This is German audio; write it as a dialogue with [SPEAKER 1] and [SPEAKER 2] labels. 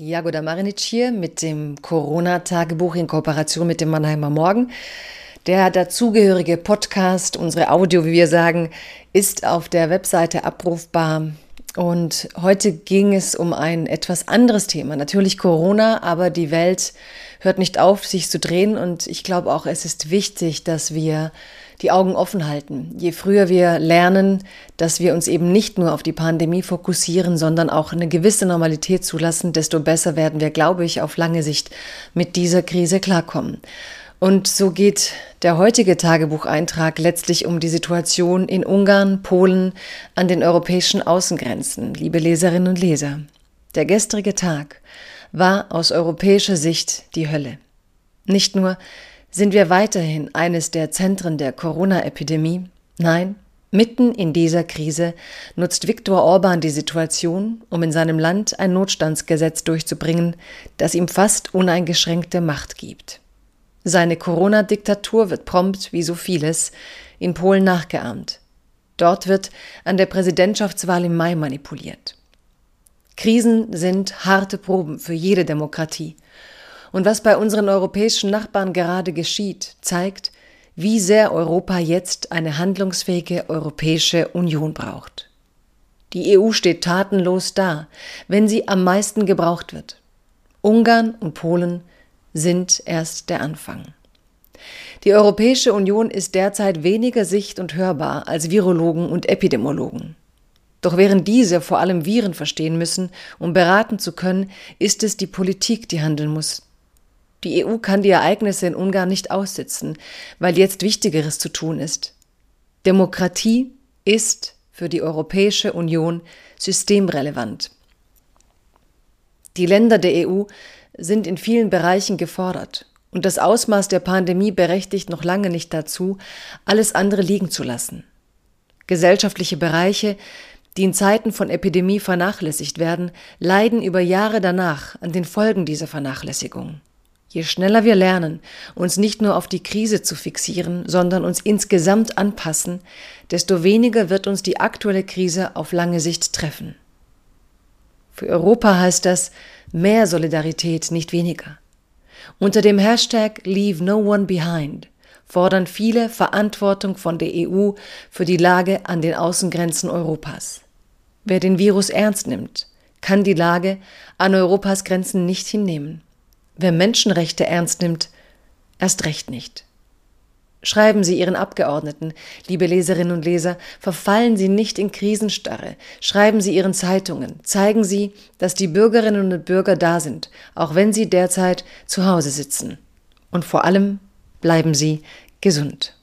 [SPEAKER 1] Jagoda Marinic hier mit dem Corona-Tagebuch in Kooperation mit dem Mannheimer Morgen. Der dazugehörige Podcast, unsere Audio, wie wir sagen, ist auf der Webseite abrufbar. Und heute ging es um ein etwas anderes Thema. Natürlich Corona, aber die Welt hört nicht auf, sich zu drehen. Und ich glaube auch, es ist wichtig, dass wir die Augen offen halten. Je früher wir lernen, dass wir uns eben nicht nur auf die Pandemie fokussieren, sondern auch eine gewisse Normalität zulassen, desto besser werden wir, glaube ich, auf lange Sicht mit dieser Krise klarkommen. Und so geht der heutige Tagebucheintrag letztlich um die Situation in Ungarn, Polen, an den europäischen Außengrenzen, liebe Leserinnen und Leser. Der gestrige Tag war aus europäischer Sicht die Hölle. Nicht nur sind wir weiterhin eines der Zentren der Corona-Epidemie, nein, mitten in dieser Krise nutzt Viktor Orban die Situation, um in seinem Land ein Notstandsgesetz durchzubringen, das ihm fast uneingeschränkte Macht gibt. Seine Corona-Diktatur wird prompt, wie so vieles, in Polen nachgeahmt. Dort wird an der Präsidentschaftswahl im Mai manipuliert. Krisen sind harte Proben für jede Demokratie. Und was bei unseren europäischen Nachbarn gerade geschieht, zeigt, wie sehr Europa jetzt eine handlungsfähige Europäische Union braucht. Die EU steht tatenlos da, wenn sie am meisten gebraucht wird. Ungarn und Polen sind erst der Anfang. Die Europäische Union ist derzeit weniger sicht- und hörbar als Virologen und Epidemiologen. Doch während diese vor allem Viren verstehen müssen, um beraten zu können, ist es die Politik, die handeln muss. Die EU kann die Ereignisse in Ungarn nicht aussitzen, weil jetzt Wichtigeres zu tun ist. Demokratie ist für die Europäische Union systemrelevant. Die Länder der EU sind in vielen Bereichen gefordert. Und das Ausmaß der Pandemie berechtigt noch lange nicht dazu, alles andere liegen zu lassen. Gesellschaftliche Bereiche, die in Zeiten von Epidemie vernachlässigt werden, leiden über Jahre danach an den Folgen dieser Vernachlässigung. Je schneller wir lernen, uns nicht nur auf die Krise zu fixieren, sondern uns insgesamt anpassen, desto weniger wird uns die aktuelle Krise auf lange Sicht treffen. Für Europa heißt das, Mehr Solidarität, nicht weniger. Unter dem Hashtag Leave No One Behind fordern viele Verantwortung von der EU für die Lage an den Außengrenzen Europas. Wer den Virus ernst nimmt, kann die Lage an Europas Grenzen nicht hinnehmen. Wer Menschenrechte ernst nimmt, erst recht nicht. Schreiben Sie Ihren Abgeordneten, liebe Leserinnen und Leser, verfallen Sie nicht in Krisenstarre. Schreiben Sie Ihren Zeitungen. Zeigen Sie, dass die Bürgerinnen und Bürger da sind, auch wenn sie derzeit zu Hause sitzen. Und vor allem bleiben Sie gesund.